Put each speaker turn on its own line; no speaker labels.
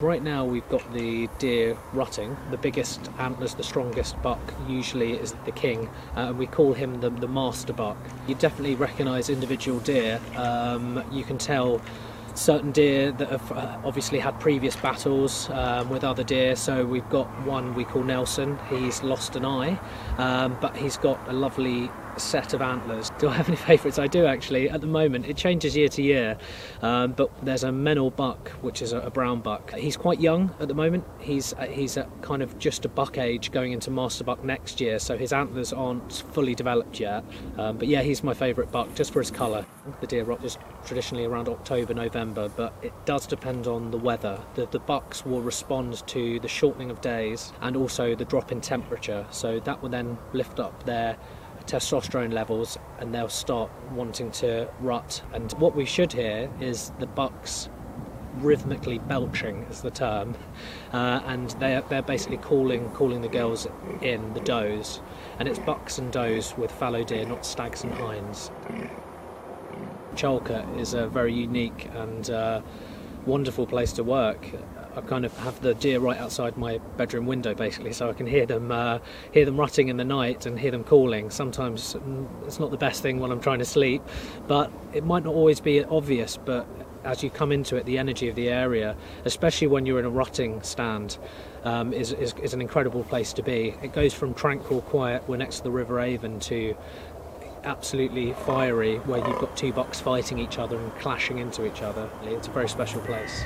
Right now we've got the deer rutting. The biggest antlers, the strongest buck usually is the king, uh, and we call him the, the master buck. You definitely recognise individual deer. Um, you can tell certain deer that have uh, obviously had previous battles um, with other deer. So we've got one we call Nelson. He's lost an eye, um, but he's got a lovely set of antlers. Do I have any favourites? I do actually. At the moment, it changes year to year, um, but there's a Menil buck, which is a, a, brown buck. He's quite young at the moment. He's uh, he's at kind of just a buck age, going into master buck next year, so his antlers aren't fully developed yet. Um, but yeah, he's my favourite buck just for his colour. The deer rut is traditionally around October, November, but it does depend on the weather. The, the bucks will respond to the shortening of days and also the drop in temperature, so that will then lift up their testosterone levels and they'll start wanting to rut. And what we should hear is the bucks rhythmically belching is the term, uh, and they're they're basically calling calling the girls in the does, and it's bucks and does with fallow deer, not stags and hinds. Charlecote is a very unique and uh, wonderful place to work. I kind of have the deer right outside my bedroom window, basically, so I can hear them uh, hear them rutting in the night and hear them calling. Sometimes mm, it's not the best thing when I'm trying to sleep, but it might not always be obvious. But as you come into it, the energy of the area, especially when you're in a rutting stand, um, is, is, is an incredible place to be. It goes from tranquil, quiet, we're next to the River Avon, to absolutely fiery, where you've got two bucks fighting each other and clashing into each other. It's a very special place.